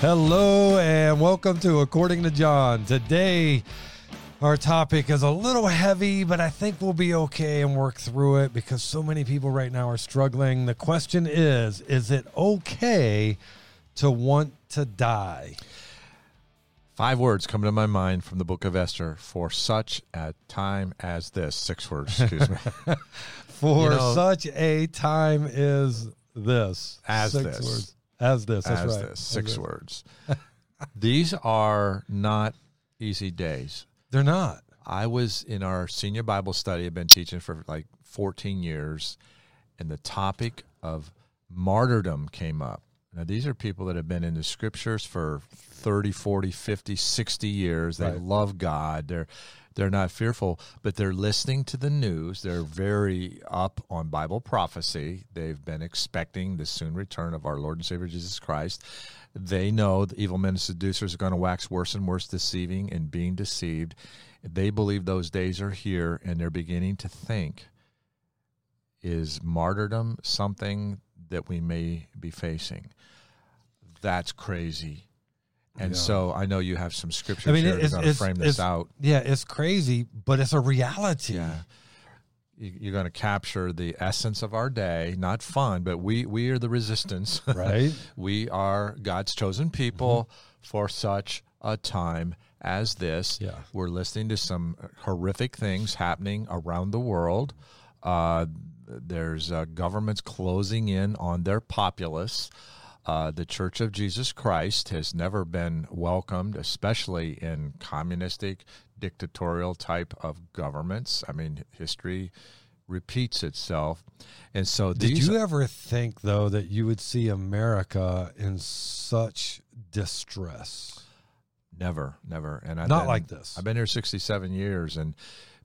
Hello and welcome to According to John. Today, our topic is a little heavy, but I think we'll be okay and work through it because so many people right now are struggling. The question is Is it okay to want to die? Five words come to my mind from the book of Esther for such a time as this. Six words, excuse me. For You know- such a time is this. As Six this. words. As this. That's as right. this. As Six this. words. These are not easy days. They're not. I was in our senior Bible study. I've been teaching for like 14 years, and the topic of martyrdom came up. Now, these are people that have been in the scriptures for 30, 40, 50, 60 years. They Right. love God. They're they're not fearful, but they're listening to the news. They're very up on Bible prophecy. They've been expecting the soon return of our Lord and Savior Jesus Christ. They know the evil men and seducers are going to wax worse and worse, deceiving and being deceived. They believe those days are here, and they're beginning to think is martyrdom something that we may be facing? That's crazy. And Yeah. so I know you have some scriptures I mean, here it's, going to frame this out. Yeah, it's crazy, but it's a reality. Yeah. You- You're going to capture the essence of our day, not fun, but we, we are the resistance. Right? we are God's chosen people for such a time as this. Yeah. We're listening to some horrific things happening around the world. Uh, there's uh, governments closing in on their populace. Uh, the Church of Jesus Christ has never been welcomed, especially in communistic, dictatorial type of governments. I mean, history repeats itself, and so Did you ever think, though, that you would see America in such distress? Never, never. And I've Not been- like this. I've been here 67 years, and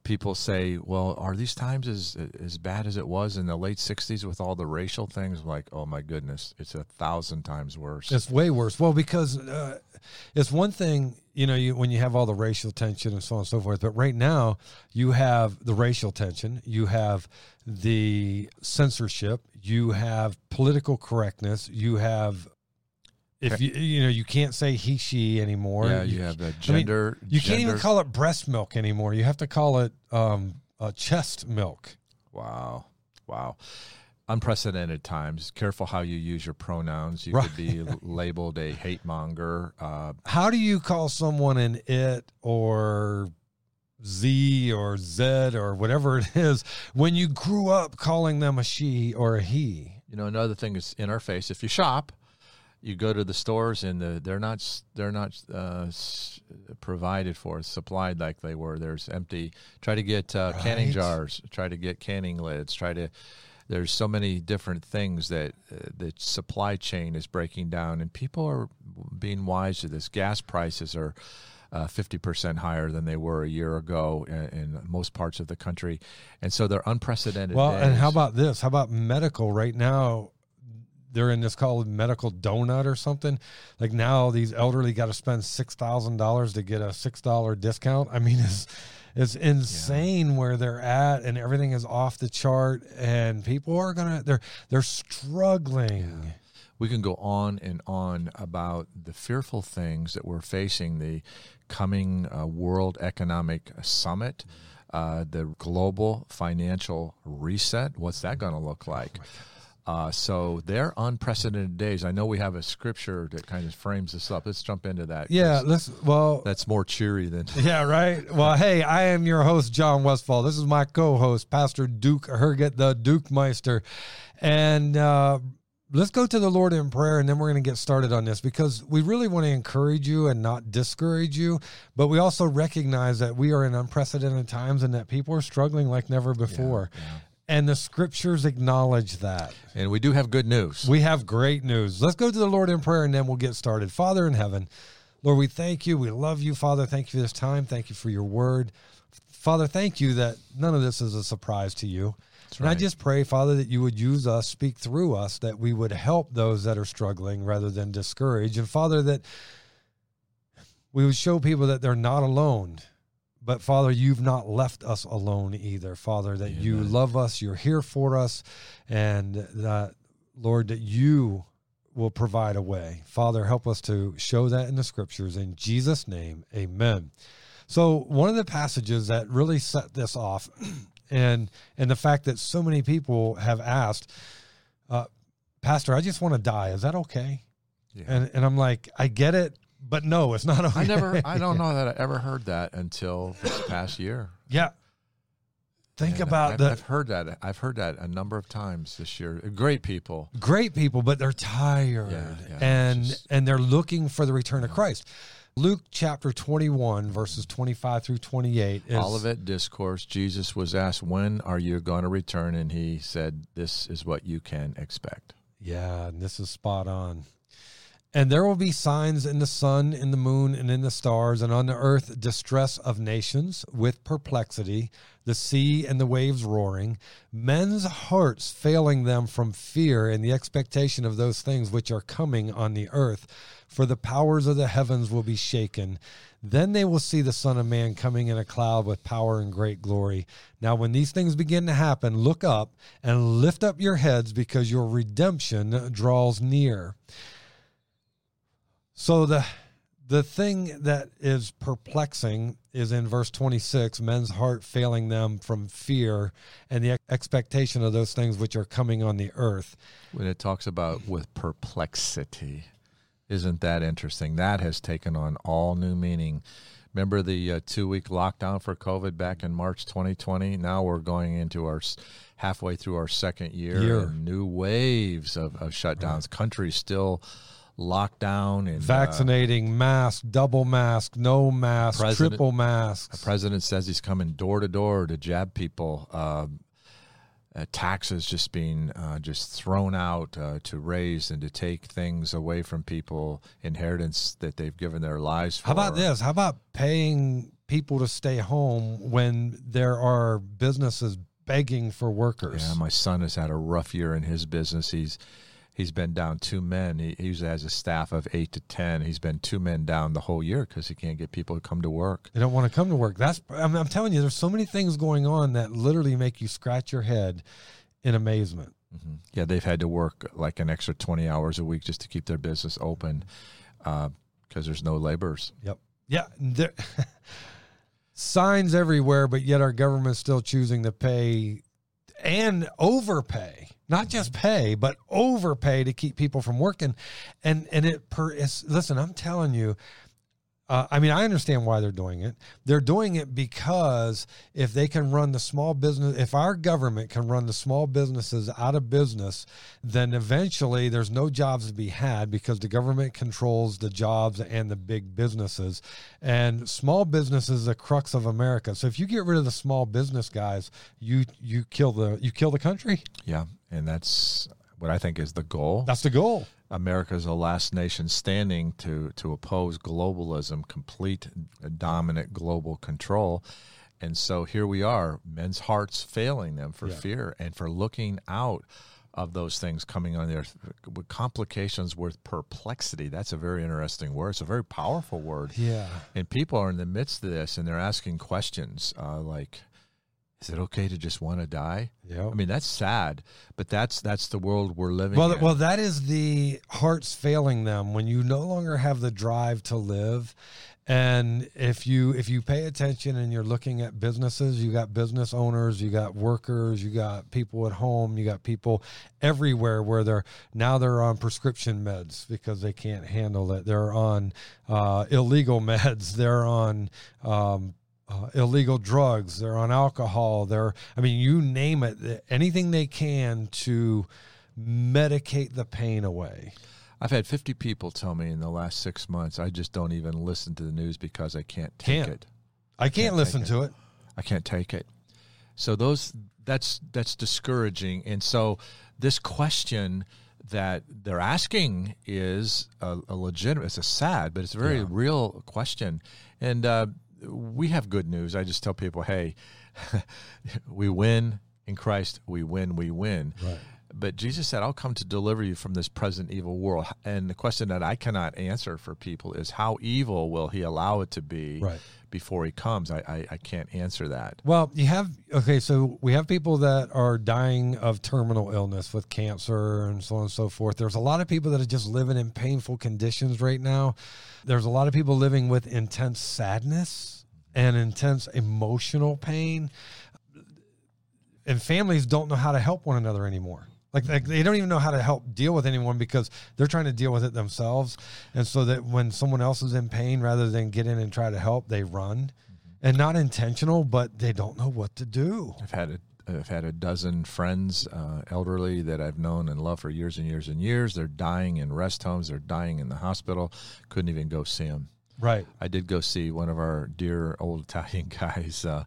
people say, "Well, are these times as as bad as it was in the late 60s with all the racial things?" Like, oh my goodness, it's a thousand times worse. It's way worse. Well, because uh, it's one thing, you know, you, when you have all the racial tension and so on and so forth. But right now, you have the racial tension, you have the censorship, you have political correctness, you have. If you you know you can't say he she anymore. yeah, you have the I mean, gender. you can't even call it breast milk anymore. You have to call it um, uh, chest milk. Wow, wow. Unprecedented times. Careful how you use your pronouns. You Right. could be labeled a hate monger. Uh, How do you call someone an it or Z or Z or whatever it is when you grew up calling them a she or a he? You know, another thing is in our face. If you shop, you go to the stores and the, they're not they're not uh, provided for, supplied like they were. There's empty. Try to get uh, canning jars. Try to get canning lids. Try to. There's so many different things that uh, the supply chain is breaking down, and people are being wise to this. Gas prices are. Uh, 50% higher than they were a year ago in, in most parts of the country. And so they're unprecedented. Well, and how about this? How about medical right now? They're in this called medical donut or something. Like now, these elderly got to spend six thousand dollars to get a six dollar discount. I mean, it's it's insane where they're at, and everything is off the chart. And people are gonna they're they're struggling. we can go on and on about the fearful things that we're facing the coming uh, world economic summit uh, the global financial reset what's that going to look like uh, so they're unprecedented days i know we have a scripture that kind of frames this up let's jump into that. Yeah, let's. Well, that's more cheery than Yeah, right. Well, hey, I am your host, John Westfall. This is my co-host, Pastor Duke Herget, the Duke Meister, and uh, let's go to the Lord in prayer, and then we're going to get started on this because we really want to encourage you and not discourage you, but we also recognize that we are in unprecedented times and that people are struggling like never before, and the scriptures acknowledge that. and we do have good news We have great news. Let's go to the Lord in prayer and then we'll get started. Father in heaven, Lord, we thank you. We love you, Father. Thank you for this time. Thank you for your word. Father, thank you that none of this is a surprise to you. and I just pray, Father, that you would use us, speak through us, that we would help those that are struggling rather than discourage. And Father, that we would show people that they're not alone. But Father, you've not left us alone either. Father, that you love us, you're here for us, and that, Lord, that you will provide a way. Father, help us to show that in the scriptures. In Jesus' name, amen. So, one of the passages that really set this off, and and the fact that so many people have asked, uh, Pastor, I just want to die. Is that okay? Yeah. And and I'm like, I get it, but no, it's not okay. I never, I don't know that I ever heard that until this past year. Yeah. Think And about I've, the I've heard that. I've heard that a number of times this year. Great people. great people, but they're tired Yeah, yeah, and just- and they're looking for the return of Christ. Luke chapter 21 verses 25 through 28 is Olivet discourse. Jesus was asked, "When are you going to return?" And he said, "This is what you can expect." Yeah, and this is spot on. And there will be signs in the sun, in the moon, and in the stars, and on the earth distress of nations with perplexity, the sea and the waves roaring, men's hearts failing them from fear and the expectation of those things which are coming on the earth. For the powers of the heavens will be shaken. Then they will see the Son of Man coming in a cloud with power and great glory. Now, when these things begin to happen, look up and lift up your heads because your redemption draws near. So the the thing that is perplexing is in verse 26 men's heart failing them from fear and the expectation of those things which are coming on the earth. When it talks about with perplexity, isn't that interesting? That has taken on all new meaning. Remember the uh, two week lockdown for COVID back in March 2020? Now we're going into our halfway through our second year. Year. New waves of, of shutdowns. Countries still locked down and uh, Vaccinating, mask, double mask, no mask, triple mask. The president says he's coming door to door to jab people. Uh, uh, taxes just being uh, just thrown out uh, to raise and to take things away from people, inheritance that they've given their lives for. How about this? How about paying people to stay home when there are businesses begging for workers? Yeah, my son has had a rough year in his business. He's he's been down two men. He, he usually has a staff of eight to ten. He's been two men down the whole year because he can't get people to come to work. They don't want to come to work. That's I'm, I'm telling you, there's so many things going on that literally make you scratch your head in amazement. hmm Yeah, they've had to work like an extra twenty hours a week just to keep their business open because there's no laborers. Yep. Yeah. There, signs everywhere, but yet our government's still choosing to pay and overpay. Not just pay, but overpay to keep people from working. And and it per listen, I'm telling you, uh, I mean, I understand why they're doing it. They're doing it because if they can run the small business, if our government can run the small businesses out of business, then eventually there's no jobs to be had because the government controls the jobs and the big businesses. And small business is the crux of America. So if you get rid of the small business guys, you you kill the you kill the country. Yeah, and that's what I think is the goal. That's the goal. America's the last nation standing to to oppose globalism, complete dominant global control. And so here we are, men's hearts failing them for Yeah. fear and for looking out of those things coming on there with complications with perplexity. That's a very interesting word. It's a very powerful word. Yeah. And people are in the midst of this and they're asking questions uh, like, is it okay to just want to die? Yeah. I mean, that's sad, but that's that's the world we're living Well, in. well, that is the hearts failing them when you no longer have the drive to live, and if you if you pay attention and you're looking at businesses, you got business owners, you got workers, you got people at home, you got people everywhere where they're now they're on prescription meds because they can't handle it. They're on uh, illegal meds. They're on. Um, uh, illegal drugs, they're on alcohol, they're, I mean, you name it, anything they can to medicate the pain away. I've had 50 people tell me in the last six months, I just don't even listen to the news because I can't take Can't. it. I can't, Can't listen take to it. I can't take it. So those that's that's discouraging. And so this question that they're asking is a, a legitimate. It's a sad, but it's a very Yeah. real question. And uh, we have good news. I just tell people, hey, we win in Christ. We win. We win. Right. But Jesus said, I'll come to deliver you from this present evil world. And the question that I cannot answer for people is how evil will he allow it to be Right. before he comes? I, I, I can't answer that. Well, you have okay, so we have people that are dying of terminal illness with cancer and so on and so forth. There's a lot of people that are just living in painful conditions right now. There's a lot of people living with intense sadness and intense emotional pain. And families don't know how to help one another anymore. Like, like they don't even know how to help deal with anyone because they're trying to deal with it themselves. And so that when someone else is in pain, rather than get in and try to help, they run. And not intentional, but they don't know what to do. I've had a I've had a dozen friends, uh, elderly that I've known and loved for years and years and years. They're dying in rest homes. They're dying in the hospital. Couldn't even go see them. Right. I did go see one of our dear old Italian guys. Uh,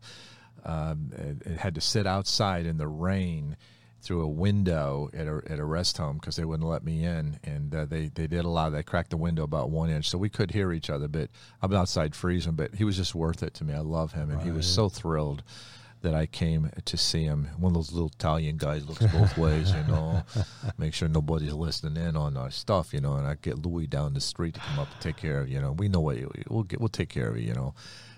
um, it, it had to sit outside in the rain through a window at a, at a rest home because they wouldn't let me in, and uh, they they did allow. They cracked the window about one inch, so we could hear each other. But I'm outside freezing. But he was just worth it to me. I love him, and he was so thrilled that I came to see him. One of those little Italian guys looks both ways, you know, make sure nobody's listening in on our stuff, you know. And I get Louis down the street to come up and take care of, you know. We know what you, we'll get, we'll take care of you, you know.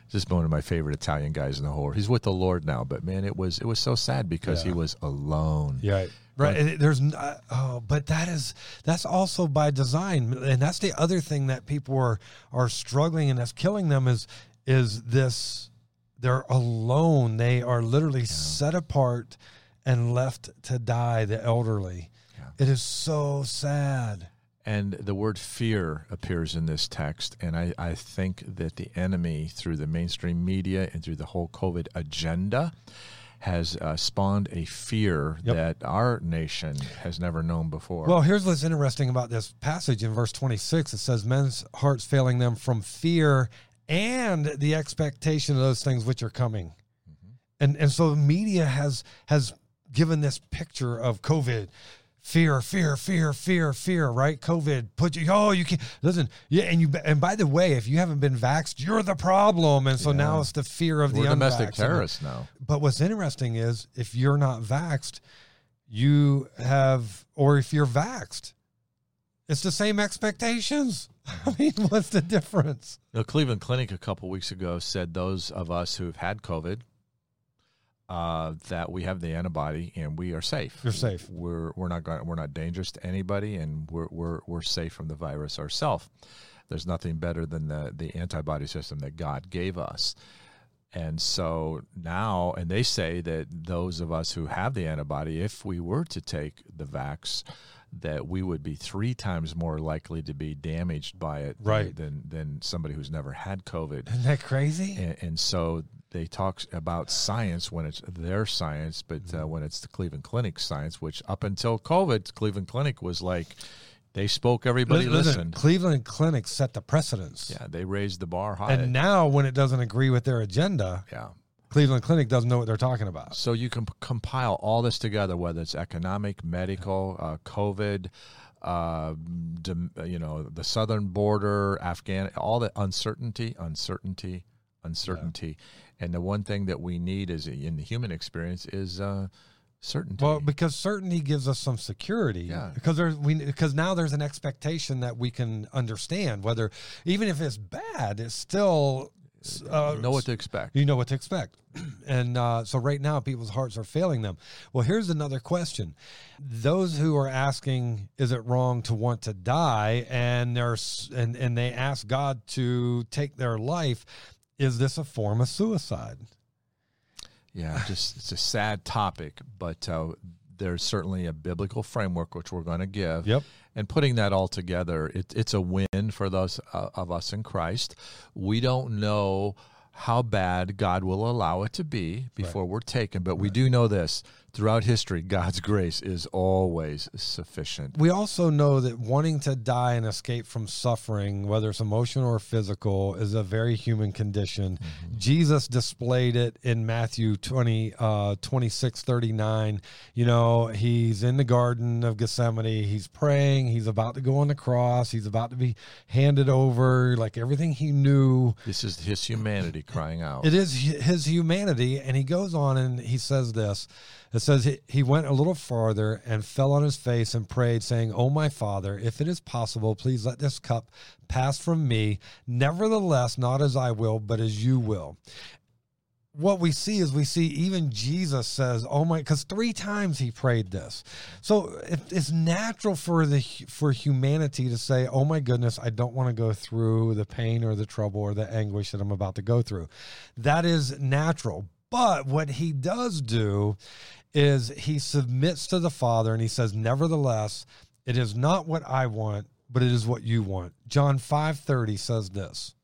Just one of my favorite Italian guys in the whole. world. He's with the Lord now, but man, it was it was so sad because he was alone. Yeah. Right. There's uh, oh, but that is that's also by design, and that's the other thing that people are are struggling and that's killing them is is this they're alone. They are literally set apart and left to die. The elderly. Yeah. It is so sad. And the word fear appears in this text. And I, I think that the enemy, through the mainstream media and through the whole COVID agenda, has uh, spawned a fear Yep. that our nation has never known before. Well, here's what's interesting about this passage in verse 26. It says, Men's hearts failing them from fear and the expectation of those things which are coming. And and so the media has has given this picture of COVID. Fear, fear, fear, fear, fear, right? COVID put you, oh, you can't, listen, yeah. And you, and by the way, if you haven't been vaxxed, you're the problem. And so now it's the fear of We're the domestic unvaxxed. Terrorists now. but what's interesting is if you're not vaxxed, you have, or if you're vaxxed, it's the same expectations. I mean, what's the difference? The Cleveland Clinic a couple weeks ago said those of us who've had COVID uh, that we have the antibody and we are safe. You're safe. We're we're not going. We're not dangerous to anybody, and we're we're we're safe from the virus ourselves. There's nothing better than the the antibody system that God gave us. And so now, and they say that those of us who have the antibody, if we were to take the vax, that we would be three times more likely to be damaged by it Right. than, than somebody who's never had COVID. Isn't that crazy? And, and so they talk about science when it's their science, but Mm-hmm. uh, when it's the Cleveland Clinic science, which up until COVID, Cleveland Clinic was like, they spoke, everybody Listen, listen, listened. Cleveland Clinic set the precedence. Yeah, they raised the bar high. And now, when it doesn't agree with their agenda, yeah. Cleveland Clinic doesn't know what they're talking about. So you can p- compile all this together, whether it's economic, medical, uh, COVID, uh, dem- you know, the southern border, Afghan, all the uncertainty, uncertainty, uncertainty. And the one thing that we need is in the human experience is uh, certainty. Well, because certainty gives us some security. Yeah. Because there's we because now there's an expectation that we can understand whether even if it's bad, it's still uh, you know what to expect. you know what to expect. And uh, so right now, people's hearts are failing them. Well, here's another question: Those who are asking, "Is it wrong to want to die?" and they're and and they ask God to take their life, is this a form of suicide? Yeah, just it's a sad topic, but uh, there's certainly a biblical framework which we're going to give. Yep. And putting that all together, it, it's a win for those uh, of us in Christ. We don't know how bad God will allow it to be before we're taken, but we do know this: throughout history, God's grace is always sufficient. We also know that wanting to die and escape from suffering, whether it's emotional or physical, is a very human condition. Jesus displayed it in Matthew 20, uh, 26, 39. You know, he's in the Garden of Gethsemane. He's praying. He's about to go on the cross. He's about to be handed over, like everything he knew. This is His humanity crying out. It is his humanity. And he goes on and he says this. It says he, went a little farther and fell on his face and prayed, saying, Oh, my father, if it is possible, please let this cup pass from me. Nevertheless, not as I will, but as you will what we see is we see even Jesus says, "Oh my," because three times he prayed this. So it, it's natural for the for humanity to say, "Oh my goodness, I don't want to go through the pain or the trouble or the anguish that I'm about to go through." That is natural. But what he does do is he submits to the Father and he says, "Nevertheless, it is not what I want, but it is what you want." John 5:30 says this.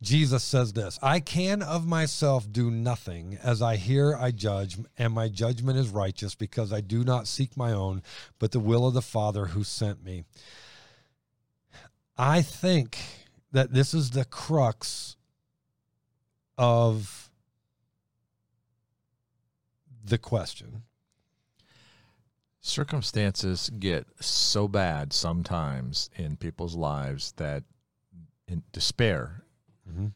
Jesus says this I can of myself do nothing. As I hear, I judge, and my judgment is righteous because I do not seek my own, but the will of the Father who sent me. I think that this is the crux of the question. Circumstances get so bad sometimes in people's lives that in despair Mm-hmm.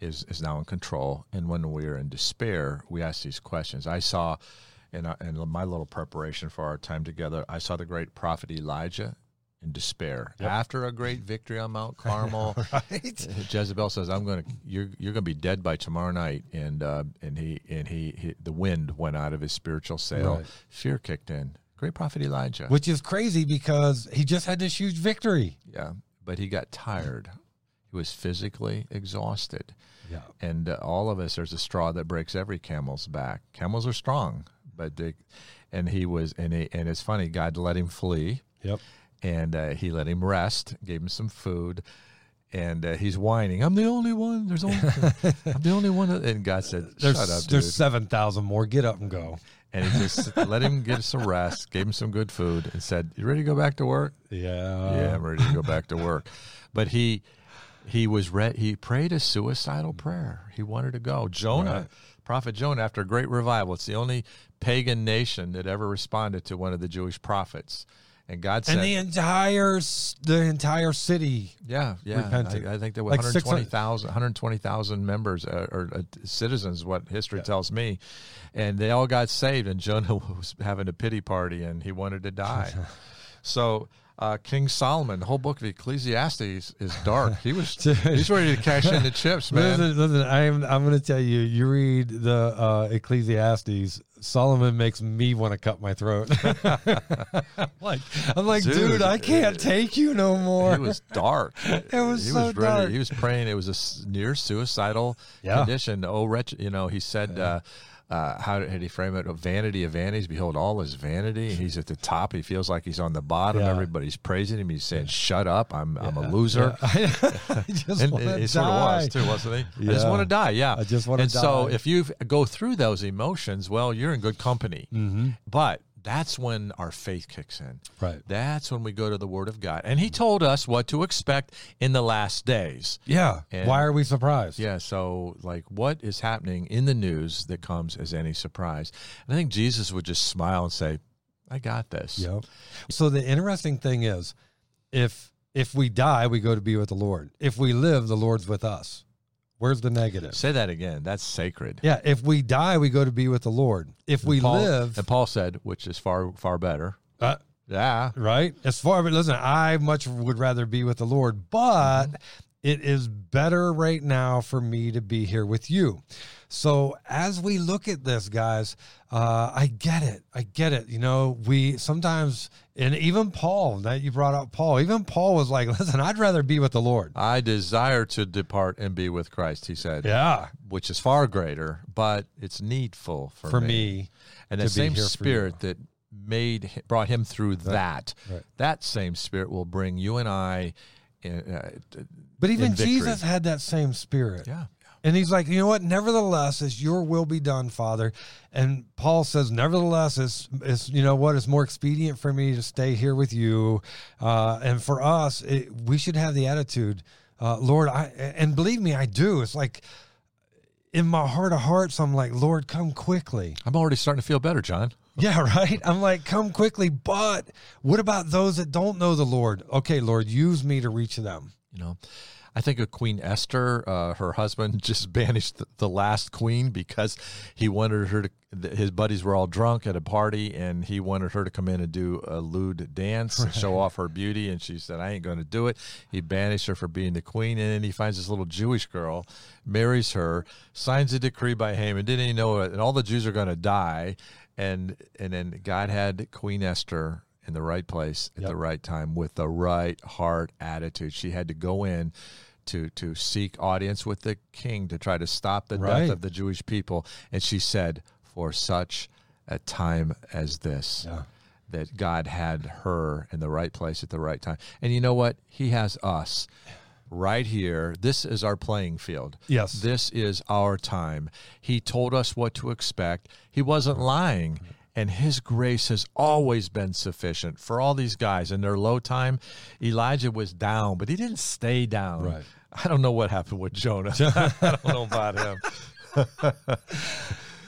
is is now in control. And when we are in despair, we ask these questions. I saw in, in my little preparation for our time together, I saw the great prophet Elijah in despair Yep. after a great victory on Mount Carmel. right? Jezebel says, "I'm going to you're you're going to be dead by tomorrow night," and uh, and he and he, he the wind went out of his spiritual sail. Right. Fear kicked in. Great prophet Elijah. Which is crazy because he just had this huge victory. yeah, but he got tired. He was physically exhausted. Yeah. and uh, all of us there's a straw that breaks every camel's back camels are strong but they and he was and he, and it's funny god let him flee Yep. And uh, he let him rest gave him some food and uh, he's whining i'm the only one there's only i'm the only one and god said There's up dude. there's seven thousand more. Get up and go. and he just let him get some rest gave him some good food and said you ready to go back to work Yeah. yeah i'm ready to go back to work but he he was re- he prayed a suicidal prayer he wanted to go jonah Right. prophet jonah after a great revival it's the only pagan nation that ever responded to one of the jewish prophets and god said And the entire the entire city. yeah yeah repented. I, I think there were Like 600 120,000 120,000 members uh, or uh, citizens what history tells me and they all got saved and jonah was having a pity party and he wanted to die so uh, King Solomon, the whole book of Ecclesiastes is dark. He was he's ready to cash in the chips, man. Listen, listen, I'm I'm going to tell you. You read the uh, Ecclesiastes. Solomon makes me want to cut my throat. I'm like I'm like, dude, Dude, I can't take you no more. It was dark. It was he so was ready. dark. He was praying. It was a near suicidal Yeah. condition. Oh, wretched! You know, he said. Uh, uh, how did he frame it? Vanity of vanities. Behold, all is vanity. He's at the top. He feels like he's on the bottom. Yeah. Everybody's praising him. He's saying, "Shut up! I'm I'm a loser." Yeah. I, just and want and to he sort of was too, wasn't he? I just want to die. Yeah, I just wanna die. And so, if you go through those emotions, well, you're in good company. Mm-hmm. But that's when our faith kicks in. Right. That's when we go to the Word of God, and He told us what to expect in the last days. Yeah. And- Why are we surprised? Yeah. So, like, what is happening in the news that comes as any surprise? And I think Jesus would just smile and say, "I got this." Yep. So the interesting thing is, if if we die, we go to be with the Lord. If we live, the Lord's with us. Where's the negative? Say that again. That's sacred. Yeah. If we die, we go to be with the Lord. If we Paul, live, and Paul said, which is far far better. uh, Yeah. right? As far but listen, I much would rather be with the Lord, but it is better right now for me to be here with you. So as we look at this, guys, uh, I get it. I get it. You know, we sometimes, and even Paul, that you brought up Paul, even Paul was like, listen, I'd rather be with the Lord. I desire to depart and be with Christ, he said, Yeah. which is far greater, but it's needful for, For me. me. And the same spirit that made brought him through that, right. that same spirit will bring you and I. In, uh, But even. Jesus had that same spirit. yeah, And he's like, you know what? Nevertheless, as your will be done, Father. And Paul says, nevertheless, it's, it's you know what? It's more expedient for me to stay here with you. Uh, and for us, it, we should have the attitude, uh, Lord, I, and believe me, I do. It's like in my heart of hearts, I'm like, Lord, come quickly. I'm already starting to feel better, John. Yeah, right. I'm like, come quickly. But what about those that don't know the Lord? Okay, Lord, use me to reach them. You know, I think of Queen Esther. Uh, her husband just banished the, the last queen because he wanted her to. His buddies were all drunk at a party, and he wanted her to come in and do a lewd dance and show off her beauty. And she said, "I ain't going to do it." He banished her for being the queen, and then he finds this little Jewish girl, marries her, signs a decree by Haman. Didn't he know it? And all the Jews are going to die. And and then God had Queen Esther in the right place at Yep. the right time with the right heart attitude. She had to go in to to seek audience with the king to try to stop the Right. death of the Jewish people, and she said, "For such a time as this." Yeah. That God had her in the right place at the right time. And you know what? He has us right here. This is our playing field. Yes. This is our time. He told us what to expect. He wasn't lying. And his grace has always been sufficient for all these guys. In their low time, Elijah was down, but he didn't stay down. Right. I don't know what happened with Jonah. I don't know about him.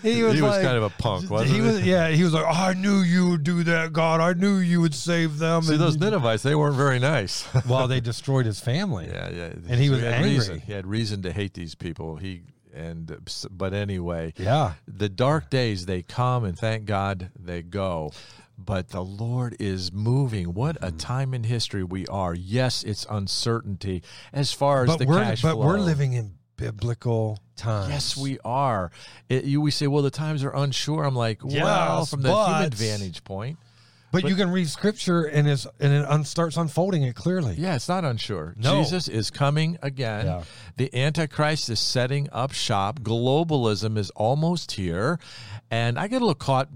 He was, he was like- kind of a punk, wasn't he? he was, yeah. He was like, I knew you would do that, God. I knew you would save them. See, And those Ninevites, they weren't very nice. well, they destroyed his family. Yeah, yeah. And he So was had angry. Reason. He had reason to hate these people. He and but anyway, Yeah. the dark days they come and thank God they go. But the Lord is moving. What Mm-hmm. a time in history we are. Yes, it's uncertainty as far as But the we're cash but flow. we're living in biblical times. Yes, we are. It, you we say, well, the times are unsure. I'm like, well, Yes, from the human vantage point, But, you can read scripture and it's and it un- starts unfolding it clearly. Yeah, it's not unsure. No. Jesus is coming again. Yeah. The Antichrist is setting up shop. Globalism is almost here. And I get a little caught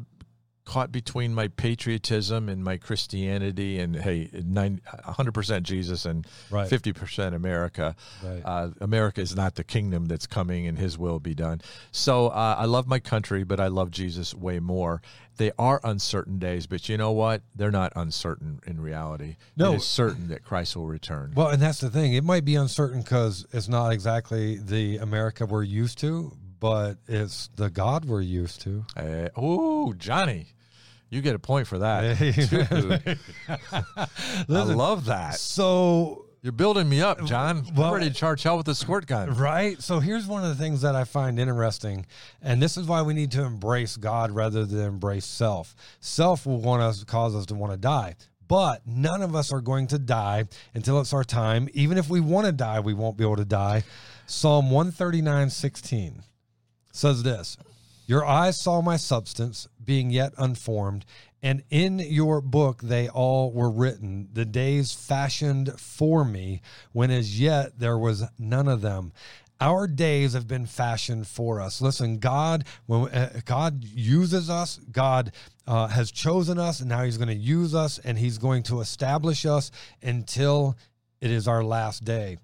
caught between my patriotism and my Christianity and hey, nine, 100% Jesus and Right. 50% America. Right. Uh, America is not the kingdom that's coming and his will be done. So uh, I love my country, but I love Jesus way more. They are uncertain days, but you know what? They're not uncertain in reality. No. It is certain that Christ will return. Well, and that's the thing. It might be uncertain because it's not exactly the America we're used to, but it's the God we're used to. Uh, oh, Johnny, you get a point for that. Hey. I love that. So, You're building me up, John. Well- I'm ready to charge hell with a squirt gun. right? So, here's one of the things that I find interesting. And this is why we need to embrace God rather than embrace self. Self will want us, cause us to want to die. But none of us are going to die until it's our time. Even if we want to die, we won't be able to die. Psalm 139 16 says this Your eyes saw my substance, being yet unformed, and in your book they all were written, the days fashioned for me, when as yet there was none of them. Our days have been fashioned for us. Listen, God, when uh, God uses us, God uh, has chosen us, and now He's going to use us, and He's going to establish us until it is our last day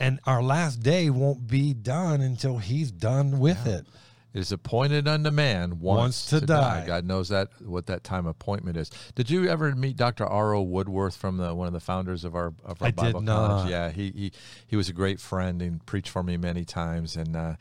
and our last day won't be done until he's done with it. It is appointed unto man once, Once to die. God knows that what that time appointment is. Did you ever meet Dr. R.O. Woodworth from the one of the founders of our of our I did Bible not. college? Yeah, he, he he was a great friend and preached for me many times. And uh,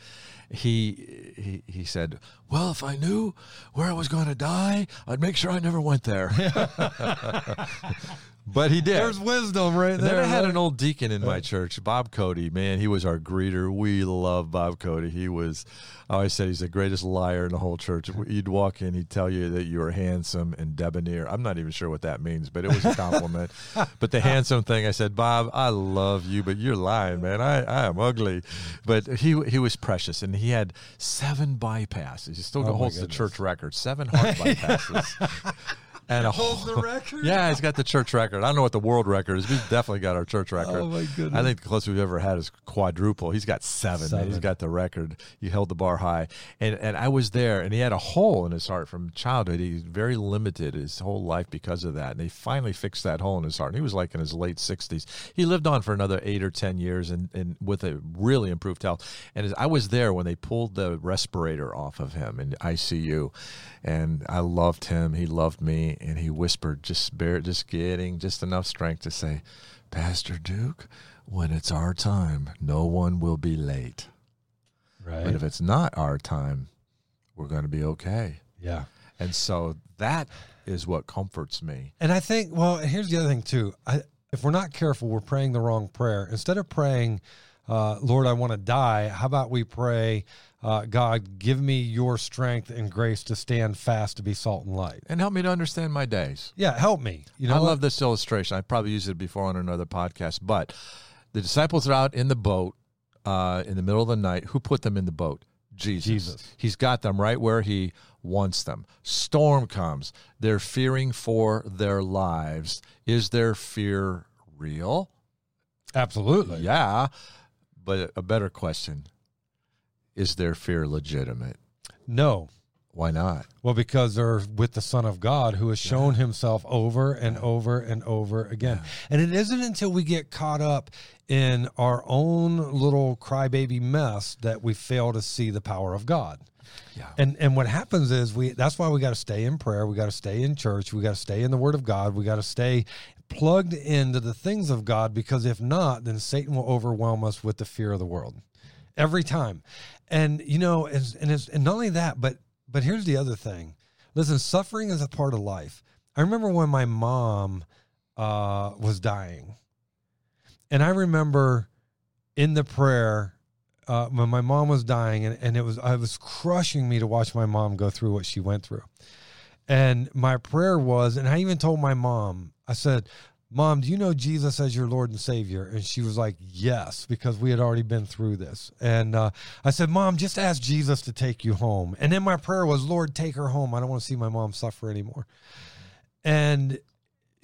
he he he said, "Well, if I knew where I was going to die, I'd make sure I never went there." but he did. There's wisdom right And then there. I had an old deacon in my church, Bob Cody. Man, he was our greeter. We love Bob Cody. He was, I always said he's the greatest liar in the whole church. You'd walk in, he'd tell you that you were handsome and debonair. I'm not even sure what that means, but it was a compliment. but the handsome thing, I said, Bob, I love you, but you're lying, man. I, I am ugly. But he he was precious, and he had seven bypasses. He still Oh, holds the church record, seven heart bypasses. And a Holds the whole- record? Yeah, he's got the church record. I don't know what the world record is. We've definitely got our church oh, record. Oh, my goodness. I think the closest we've ever had is quadruple. He's got seven. Seven. He's got the record. He held the bar high. And and I was there and he had a hole in his heart from childhood. He's very limited his whole life because of that. And they finally fixed that hole in his heart. And he was like in his late sixties. He lived on for another eight or ten years and, and with a really improved health. And I was there when they pulled the respirator off of him in ICU. And I loved him. He loved me. And he whispered, just bear just getting just enough strength to say, Pastor Duke, when it's our time, no one will be late. right. But if it's not our time, we're going to be okay. yeah. And so that is what comforts me. And I think, well, here's the other thing too. I, if we're not careful, we're praying the wrong prayer. Instead of praying, uh, Lord, I want to die, how about we pray, uh, God, give me your strength and grace to stand fast to be salt and light. And help me to understand my days. Yeah, help me. You know, I love this illustration. I probably used it before on another podcast, but the disciples are out in the boat uh, in the middle of the night. Who put them in the boat? Jesus. Jesus. He's got them right where he wants them. Storm comes. They're fearing for their lives. Is their fear real? absolutely. Yeah. But a better question is their fear legitimate? No. Why not? Well, because they're with the Son of God who has shown himself over and over and over again. And it isn't until we get caught up in our own little crybaby mess that we fail to see the power of God. Yeah. And and what happens is we that's why we got to stay in prayer, we got to stay in church, we got to stay in the word of God, we got to stay plugged into the things of God because if not, then Satan will overwhelm us with the fear of the world. Every time. And you know, and, and and not only that, but but here's the other thing. Listen, suffering is a part of life. I remember when my mom uh, was dying, and I remember in the prayer uh, when my mom was dying, and, and it was I was crushing me to watch my mom go through what she went through. And my prayer was, and I even told my mom, I said, Mom, do you know Jesus as your Lord and Savior? And she was like, Yes, because we had already been through this. And uh, I said, Mom, just ask Jesus to take you home. And then my prayer was, Lord, take her home. I don't want to see my mom suffer anymore. And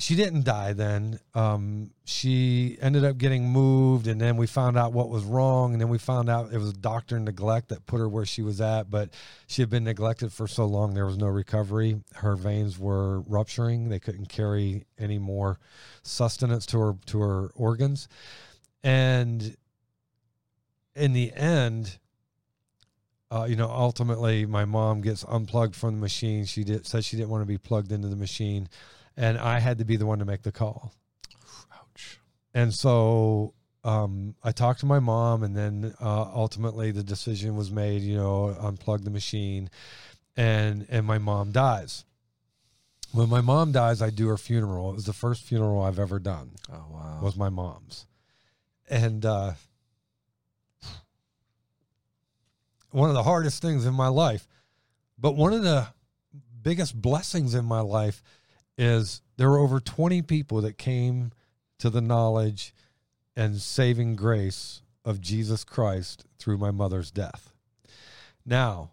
she didn't die then. Um, she ended up getting moved, and then we found out what was wrong. And then we found out it was doctor neglect that put her where she was at. But she had been neglected for so long, there was no recovery. Her veins were rupturing; they couldn't carry any more sustenance to her to her organs. And in the end, uh, you know, ultimately, my mom gets unplugged from the machine. She did said she didn't want to be plugged into the machine, and I had to be the one to make the call. Ouch. And so um, I talked to my mom, and then uh, ultimately the decision was made. You know, unplug the machine, and and my mom dies. When my mom dies, I do her funeral. It was the first funeral I've ever done. Oh wow. Was my mom's, and uh, one of the hardest things in my life. But one of the biggest blessings in my life is there were over 20 people that came to the knowledge and saving grace of Jesus Christ through my mother's death. Now,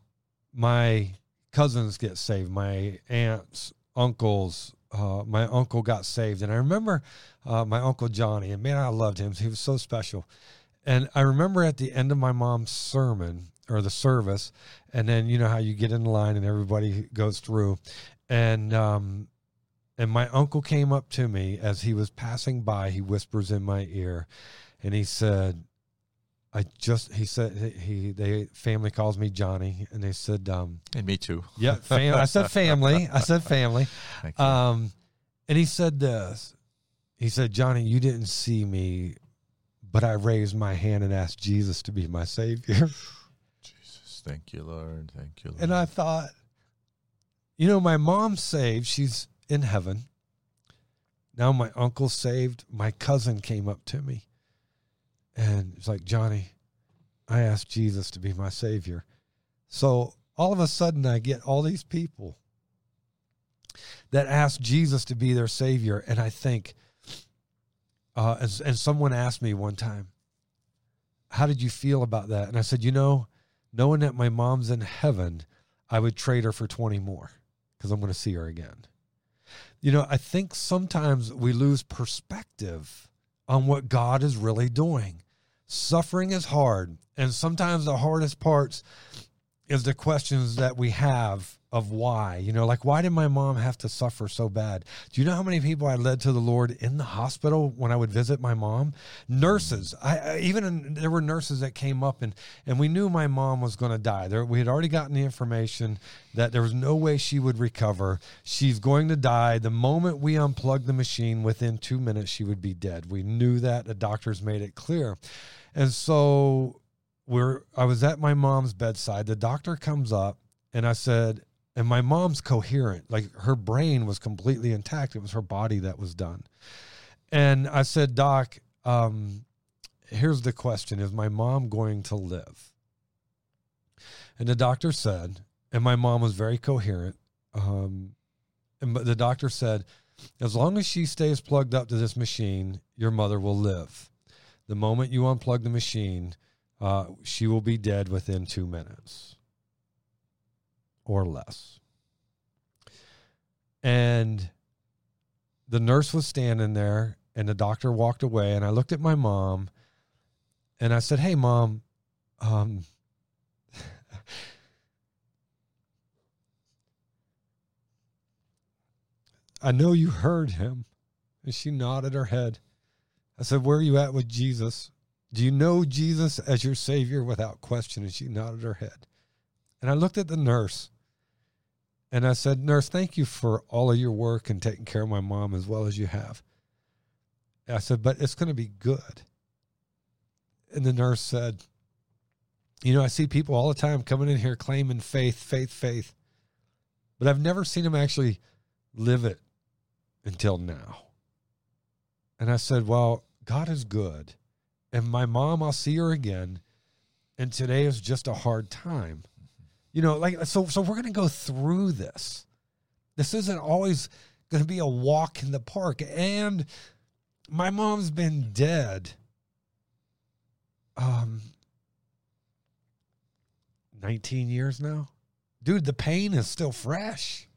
my cousins get saved, my aunts, uncles, uh, my uncle got saved. And I remember uh, my uncle Johnny, and man, I loved him. He was so special. And I remember at the end of my mom's sermon or the service, and then you know how you get in line and everybody goes through, and um, and my uncle came up to me as he was passing by. He whispers in my ear, and he said, "I just," he said, he they family calls me Johnny, and they said, um, and me too. "Yeah, fam-. I said family. I said family." Um, and he said this. He said, Johnny, you didn't see me, but I raised my hand and asked Jesus to be my savior. Jesus, thank you, Lord. Thank you, Lord. And I thought, you know, my mom's saved. She's in heaven. Now my uncle's saved. My cousin came up to me and it's like, Johnny, I asked Jesus to be my savior. So all of a sudden, I get all these people that ask Jesus to be their savior. And I think, uh, and, and someone asked me one time, How did you feel about that? And I said, You know, knowing that my mom's in heaven, I would trade her for 20 more because I'm going to see her again. You know, I think sometimes we lose perspective on what God is really doing. Suffering is hard, and sometimes the hardest parts is the questions that we have of why. You know, like why did my mom have to suffer so bad? Do you know how many people I led to the Lord in the hospital when I would visit my mom? Nurses. I, even in, there were nurses that came up and and we knew my mom was going to die. There we had already gotten the information that there was no way she would recover. She's going to die the moment we unplugged the machine. Within two minutes, she would be dead. We knew that. The doctors made it clear, and so we're. I was at my mom's bedside. The doctor comes up and I said, and my mom's coherent like her brain was completely intact it was her body that was done And I said, Doc, um, here's the question Is my mom going to live? And the doctor said, and my mom was very coherent. Um, and but the doctor said, as long as she stays plugged up to this machine, your mother will live. The moment you unplug the machine, uh, she will be dead within two minutes or less. And the nurse was standing there, and the doctor walked away. And I looked at my mom, and I said, "Hey, mom, um, I know you heard him." And she nodded her head. I said, Where are you at with Jesus? Do you know Jesus as your Savior without question? And she nodded her head. And I looked at the nurse and I said, Nurse, thank you for all of your work and taking care of my mom as well as you have. I said, But it's going to be good. And the nurse said, You know, I see people all the time coming in here claiming faith, faith, faith, but I've never seen them actually live it until now. And I said, Well, God is good. And my mom, I'll see her again. And today is just a hard time. You know, like so so we're gonna go through this. This isn't always gonna be a walk in the park. And my mom's been dead. Um 19 years now. Dude, the pain is still fresh.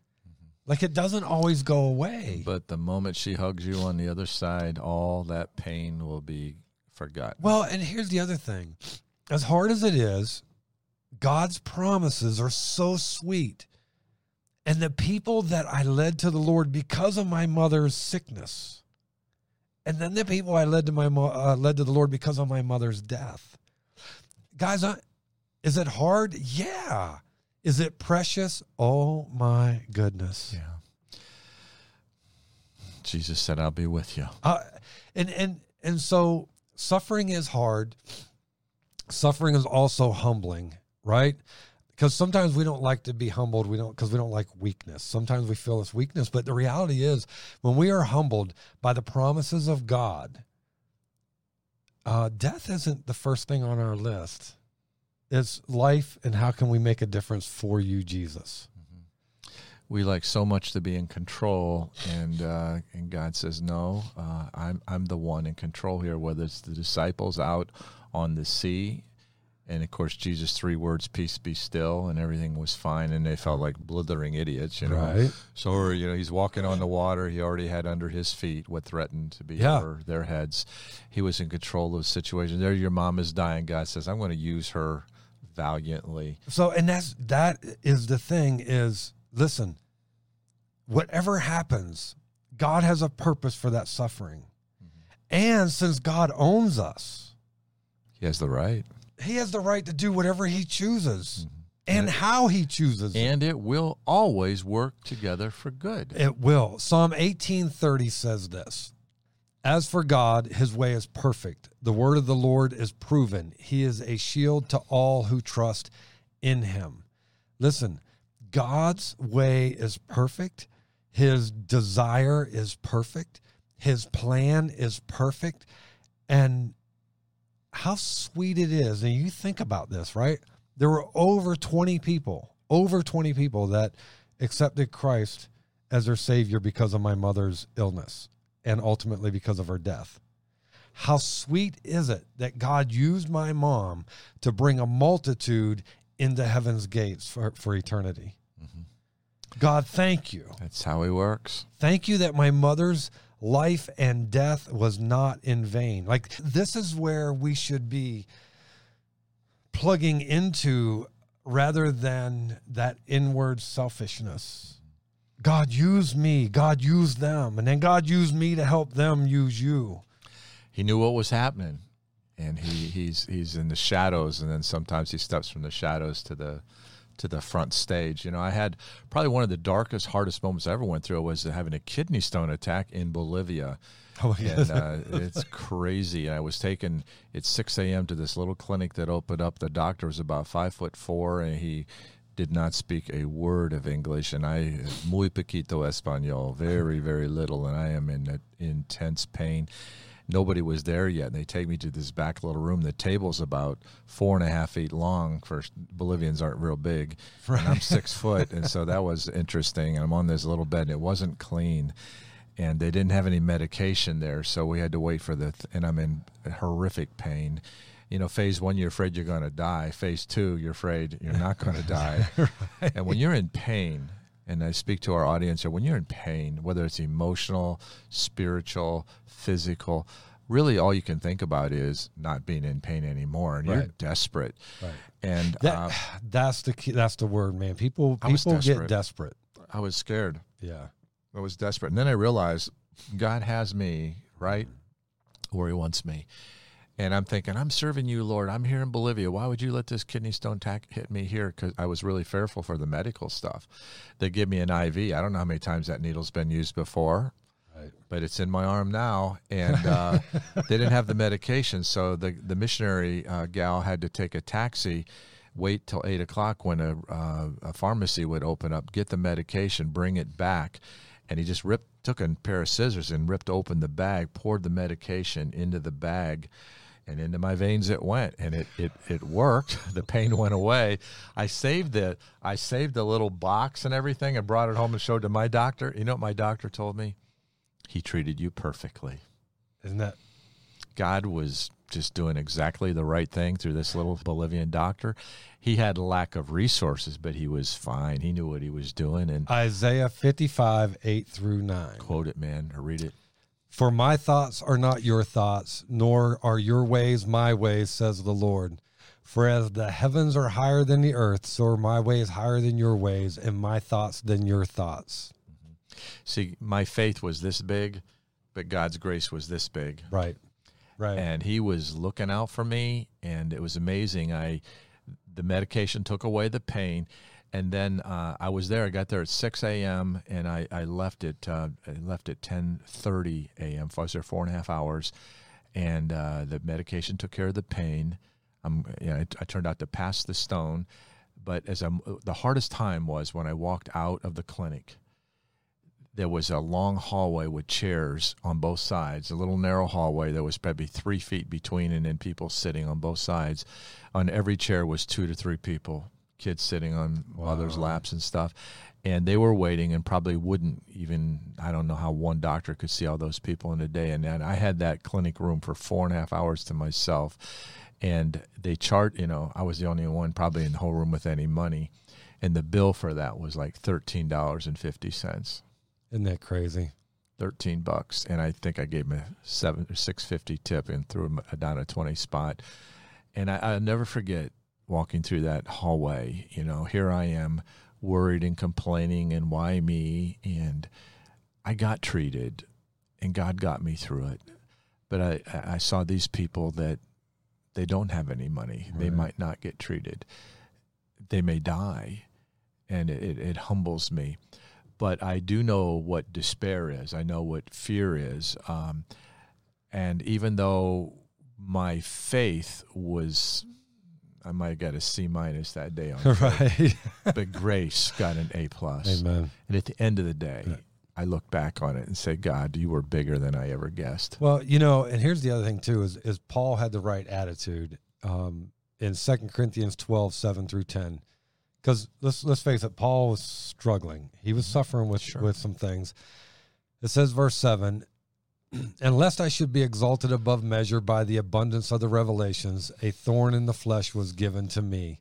Like it doesn't always go away. But the moment she hugs you on the other side, all that pain will be forgotten. Well, and here's the other thing. As hard as it is, God's promises are so sweet. And the people that I led to the Lord because of my mother's sickness, and then the people I led to my uh, led to the Lord because of my mother's death. Guys, I, is it hard? Yeah. Is it precious? Oh my goodness. Yeah. Jesus said, I'll be with you. Uh, and and and so suffering is hard. Suffering is also humbling, right? Because sometimes we don't like to be humbled. We don't because we don't like weakness. Sometimes we feel this weakness, but the reality is, when we are humbled by the promises of God, uh, death isn't the first thing on our list. It's life, and how can we make a difference for you, Jesus? We like so much to be in control, and uh, and God says, "No, uh, I'm I'm the one in control here." Whether it's the disciples out on the sea, and of course Jesus' three words, "Peace, be still," and everything was fine, and they felt like blithering idiots, you know. Right. So you know, he's walking on the water. He already had under his feet what threatened to be Yeah. over their heads. He was in control of the situation. There, your mom is dying. God says, "I'm going to use her valiantly." So, and that's that is the thing is listen, whatever happens, God has a purpose for that suffering. Mm-hmm. And since God owns us, He has the right, he has the right to do whatever he chooses mm-hmm. and how he chooses. and it will always work together for good. It will. Psalm 18:30 says this. As for God, his way is perfect. The word of the Lord is proven. He is a shield to all who trust in him. Listen, God's way is perfect. His desire is perfect. His plan is perfect. And how sweet it is. And you think about this, right? There were over 20 people, over 20 people that accepted Christ as their savior because of my mother's illness and ultimately because of her death. How sweet is it that God used my mom to bring a multitude into heaven's gates for, for eternity? Mm-hmm. God, thank you. That's how He works. Thank you that my mother's life and death was not in vain. Like, this is where we should be plugging into rather than that inward selfishness. God used me, God used them, and then God used me to help them use you. He knew what was happening, and he, he's he's in the shadows, and then sometimes he steps from the shadows to the to the front stage. You know, I had probably one of the darkest, hardest moments I ever went through was having a kidney stone attack in Bolivia. Oh, and uh, it's crazy. I was taken at 6 a.m. to this little clinic that opened up. The doctor was about five foot four, and he did not speak a word of English. And I muy poquito español, very very little, and I am in intense pain. Nobody was there yet. And they take me to this back little room. The table's about four and a half feet long. For Bolivians aren't real big. Right. And I'm six foot, and so that was interesting. And I'm on this little bed, and it wasn't clean and they didn't have any medication there, so we had to wait for the. Th- and I'm in horrific pain. You know, phase one, you're afraid you're going to die. Phase two, you're afraid you're not going to die. right. And when you're in pain, and I speak to our audience here, when you're in pain, whether it's emotional, spiritual, physical, really all you can think about is not being in pain anymore, and right. you're desperate. Right. And that, uh, that's the key, that's the word, man. People people get desperate. I was scared. Yeah. I was desperate. And then I realized God has me right where He wants me. And I'm thinking, I'm serving you, Lord. I'm here in Bolivia. Why would you let this kidney stone tack hit me here? Because I was really fearful for the medical stuff. They give me an IV. I don't know how many times that needle's been used before, right. but it's in my arm now. And uh, they didn't have the medication, so the the missionary uh, gal had to take a taxi wait till eight o'clock when a, uh, a pharmacy would open up, get the medication, bring it back, and he just ripped took a pair of scissors and ripped open the bag, poured the medication into the bag and into my veins it went and it, it, it worked the pain went away i saved it i saved the little box and everything and brought it home and showed to my doctor you know what my doctor told me he treated you perfectly isn't that god was just doing exactly the right thing through this little Bolivian doctor. He had lack of resources, but he was fine. He knew what he was doing. And Isaiah 55, 8 through 9. Quote it, man, or read it. For my thoughts are not your thoughts, nor are your ways my ways, says the Lord. For as the heavens are higher than the earth, so are my ways higher than your ways, and my thoughts than your thoughts. Mm-hmm. See, my faith was this big, but God's grace was this big. Right. Right. And he was looking out for me and it was amazing. I the medication took away the pain. And then uh, I was there. I got there at 6 a.m. and I, I left at uh, I left at 10:30 a.m. I was there four and a half hours, and uh, the medication took care of the pain. I'm, you know, I, I turned out to pass the stone, but as I'm, the hardest time was when I walked out of the clinic there was a long hallway with chairs on both sides, a little narrow hallway. There was probably three feet between, and then people sitting on both sides. On every chair was two to three people, kids sitting on wow. mothers' laps and stuff. And they were waiting and probably wouldn't even, I don't know how one doctor could see all those people in a day. And, and I had that clinic room for four and a half hours to myself. And they chart, you know, I was the only one probably in the whole room with any money. And the bill for that was like $13.50. Isn't that crazy? 13 bucks. And I think I gave him a seven or 650 tip and threw him down a 20 spot. And I, I'll never forget walking through that hallway. You know, here I am worried and complaining and why me? And I got treated and God got me through it. But I, I saw these people that they don't have any money. Right. They might not get treated. They may die. And it, it, it humbles me but I do know what despair is. I know what fear is. Um, and even though my faith was, I might have got a C minus that day on right, but grace got an A plus. Amen. And at the end of the day, yeah. I look back on it and say, God, you were bigger than I ever guessed. Well, you know, and here's the other thing too: is is Paul had the right attitude. Um, in Second Corinthians 12, 7 through 10 because let's let's face it, Paul was struggling. He was mm-hmm. suffering with sure. with some things. It says, verse seven, and lest I should be exalted above measure by the abundance of the revelations, a thorn in the flesh was given to me,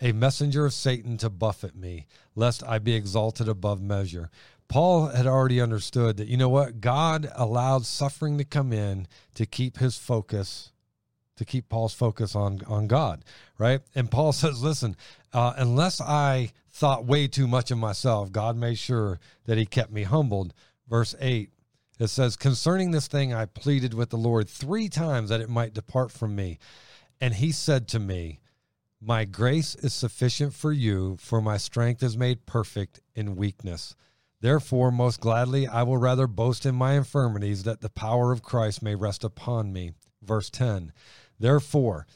a messenger of Satan to buffet me, lest I be exalted above measure. Paul had already understood that, you know what? God allowed suffering to come in to keep his focus to keep Paul's focus on on God, right? And Paul says, "Listen, uh, unless I thought way too much of myself, God made sure that He kept me humbled." Verse eight, it says, "Concerning this thing, I pleaded with the Lord three times that it might depart from me, and He said to me." My grace is sufficient for you, for my strength is made perfect in weakness. Therefore, most gladly, I will rather boast in my infirmities, that the power of Christ may rest upon me. Verse 10 Therefore,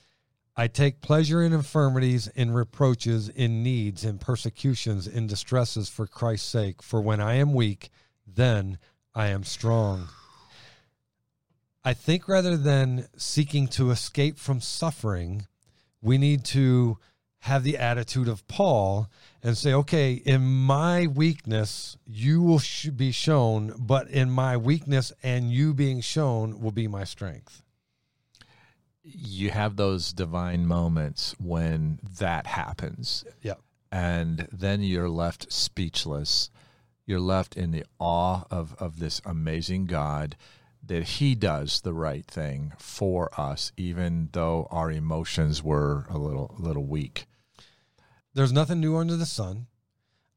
I take pleasure in infirmities, in reproaches, in needs, in persecutions, in distresses for Christ's sake. For when I am weak, then I am strong. I think rather than seeking to escape from suffering, we need to have the attitude of Paul and say, okay, in my weakness, you will sh- be shown, but in my weakness and you being shown will be my strength. You have those divine moments when that happens. Yeah. And then you're left speechless. You're left in the awe of, of this amazing God that He does the right thing for us, even though our emotions were a little a little weak. There's nothing new under the sun.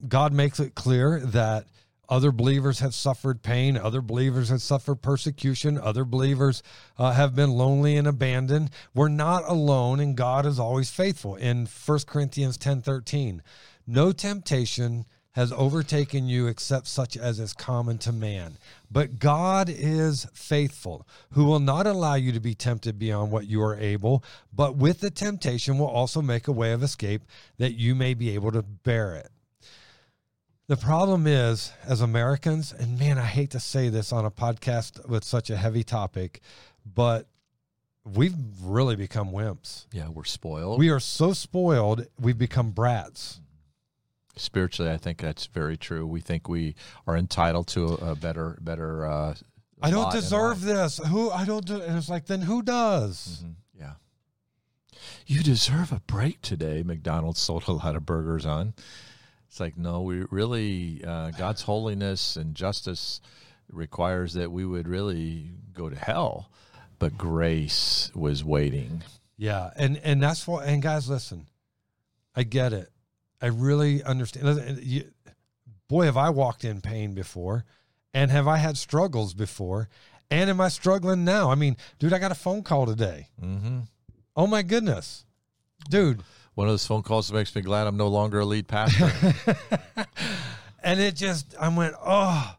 God makes it clear that other believers have suffered pain, other believers have suffered persecution, other believers uh, have been lonely and abandoned. We're not alone, and God is always faithful. In 1 Corinthians 10 13, no temptation has overtaken you except such as is common to man. But God is faithful, who will not allow you to be tempted beyond what you are able, but with the temptation will also make a way of escape that you may be able to bear it. The problem is, as Americans, and man, I hate to say this on a podcast with such a heavy topic, but we've really become wimps. Yeah, we're spoiled. We are so spoiled, we've become brats. Spiritually, I think that's very true. We think we are entitled to a, a better, better. Uh, I don't deserve this. Who I don't do, and it's like, then who does? Mhm, Yeah. You deserve a break today. McDonald's sold a lot of burgers on. It's like, no, we really, uh, God's holiness and justice requires that we would really go to hell. But grace was waiting. Yeah, and and that's what. And guys, listen, I get it. I really understand. Boy, have I walked in pain before, and have I had struggles before, and am I struggling now? I mean, dude, I got a phone call today. Mm-hmm. Oh my goodness, dude, One of those phone calls that makes me glad I'm no longer a lead pastor. and it just I went oh,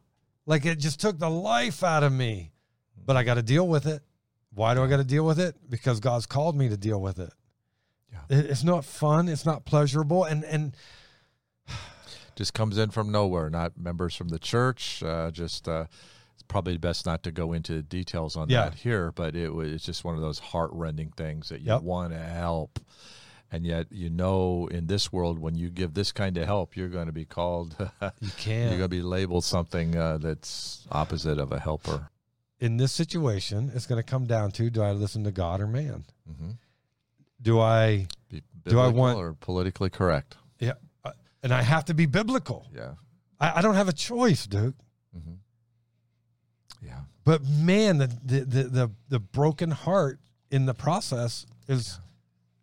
like it just took the life out of me, but I got to deal with it. Why do I got to deal with it? Because God's called me to deal with it. It's not fun. It's not pleasurable, and and just comes in from nowhere, not members from the church. Uh, just uh, it's probably best not to go into details on Yeah. that here, but it was it's just one of those heart-rending things that you Yep. want to help, and yet you know in this world when you give this kind of help, you're going to be called, you can. you're going to be labeled something uh, that's opposite of a helper. in this situation, it's going to come down to: Do I listen to God or man? hmm Do I? Do I want- or politically correct? Yeah, uh, and I have to be biblical. Yeah. I, I don't have a choice, dude. hmm Yeah. But man, the the the the, the broken heart in the process is.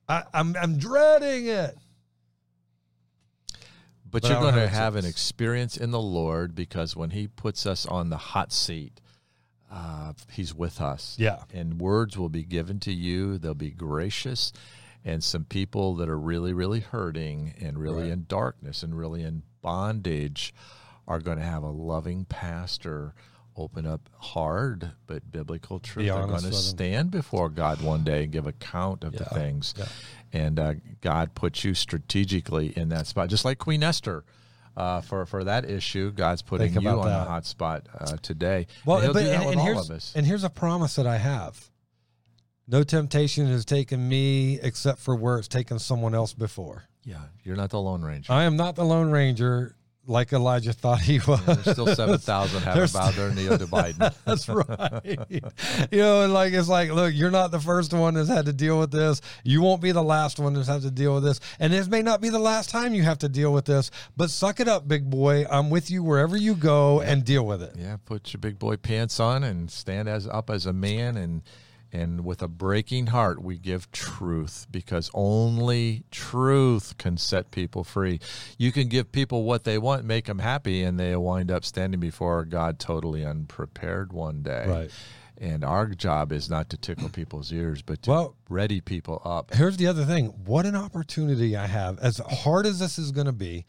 I, I'm I'm dreading it. But, But you're going to have have an experience in the Lord because when He puts us on the hot seat, uh, He's with us. Yeah. And words will be given to you. They'll be gracious. And some people that are really, really hurting and really Right. in darkness and really in bondage are going to have a loving pastor open up hard but biblical truth. They're going to stand before God one day and give account of the things Yeah. and uh, God puts you strategically in that spot, just like Queen Esther. Uh, for for that issue, God's putting you on that. the hot spot uh, today. Well, and but and, and all here's of us. and here's a promise that I have. No temptation has taken me except for where it's taken someone else before. yeah, you're not the Lone Ranger. I am not the Lone Ranger like Elijah thought he was. There's still seven thousand haven't There's- bowed their knee to Biden. That's right. you know, and like it's like, look, you're not the first one that's had to deal with this. You won't be the last one that's had to deal with this. And this may not be the last time you have to deal with this, but suck it up, big boy. I'm with you wherever you go and deal with it. yeah, put your big boy pants on and stand as up as a man and and with a breaking heart we give truth because only truth can set people free. You can give people what they want, make them happy, and they wind up standing before God totally unprepared one day. Right. And our job is not to tickle people's ears, but to Well- ready people up. Here's the other thing. What an opportunity I have. As hard as this is going to be,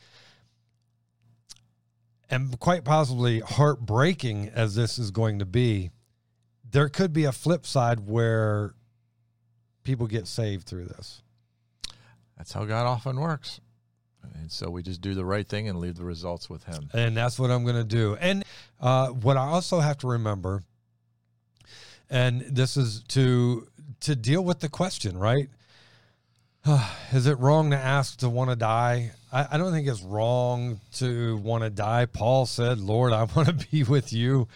and quite possibly heartbreaking as this is going to be, there could be a flip side where people get saved through this. That's how God often works. And so we just do the right thing and leave the results with Him. And that's what I'm going to do. And uh, what I also have to remember, and this is to to deal with the question, right? is it wrong to ask to want to die? I, I don't think it's wrong to want to die. Paul said, "Lord, I want to be with you."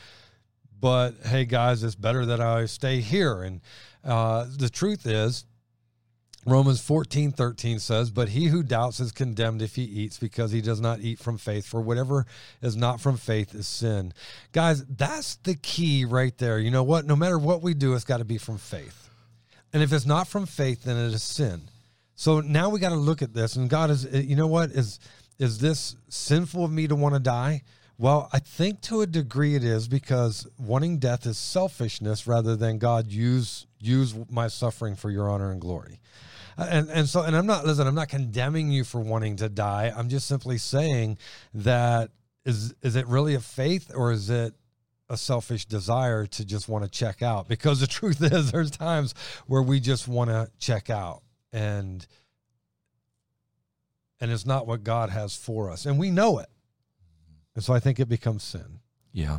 But hey, guys, it's better that I stay here. And uh, the truth is, Romans 14, 13 says, But he who doubts is condemned if he eats, because he does not eat from faith. For whatever is not from faith is sin. Guys, that's the key right there. You know what? No matter what we do, it's got to be from faith. And if it's not from faith, then it is sin. So now we got to look at this. And God is, you know what? Is is this sinful of me to want to die? Well, I think to a degree it is because wanting death is selfishness rather than God use use my suffering for your honor and glory. Uh, and and so and I'm not listen, I'm not condemning you for wanting to die. I'm just simply saying that is is it really a faith or is it a selfish desire to just want to check out? Because the truth is there's times where we just want to check out and and it's not what God has for us. And we know it. And so I think it becomes sin. Yeah.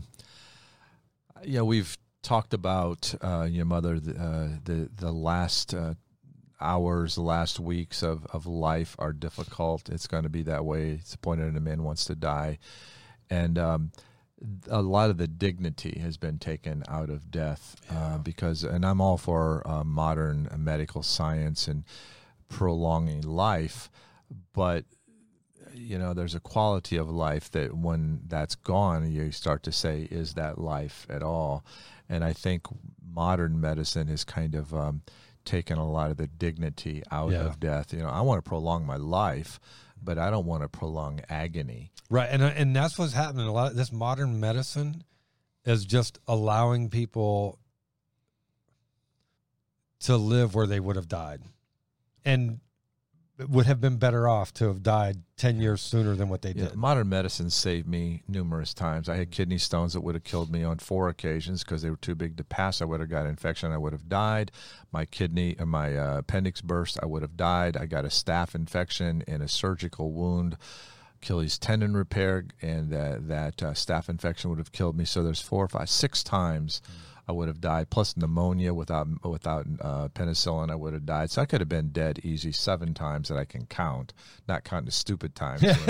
Yeah, we've talked about uh, your mother uh, the the last uh, hours, the last weeks of, of life are difficult. It's going to be that way. It's appointed a man wants to die, and um, a lot of the dignity has been taken out of death uh, yeah. because. And I'm all for uh, modern medical science and prolonging life, but you know there's a quality of life that when that's gone you start to say is that life at all? And i think modern medicine has kind of um, taken a lot of the dignity out yeah. of death. You know i want to prolong my life but i don't want to prolong agony. Right and and that's what's happening. A lot of this modern medicine is just allowing people to live where they would have died. And would have been better off to have died 10 years sooner than what they yeah, did. Modern medicine saved me numerous times. I had kidney stones that would have killed me on four occasions because they were too big to pass. I would have got infection. I would have died. My kidney, uh, my uh, appendix burst. I would have died. I got a staph infection and a surgical wound. Achilles tendon repair, and uh, that uh, staph infection would have killed me. So there's four, five, six times mm I would have died. Plus pneumonia without without uh, penicillin, I would have died. So I could have been dead easy seven times that I can count, not counting the stupid times.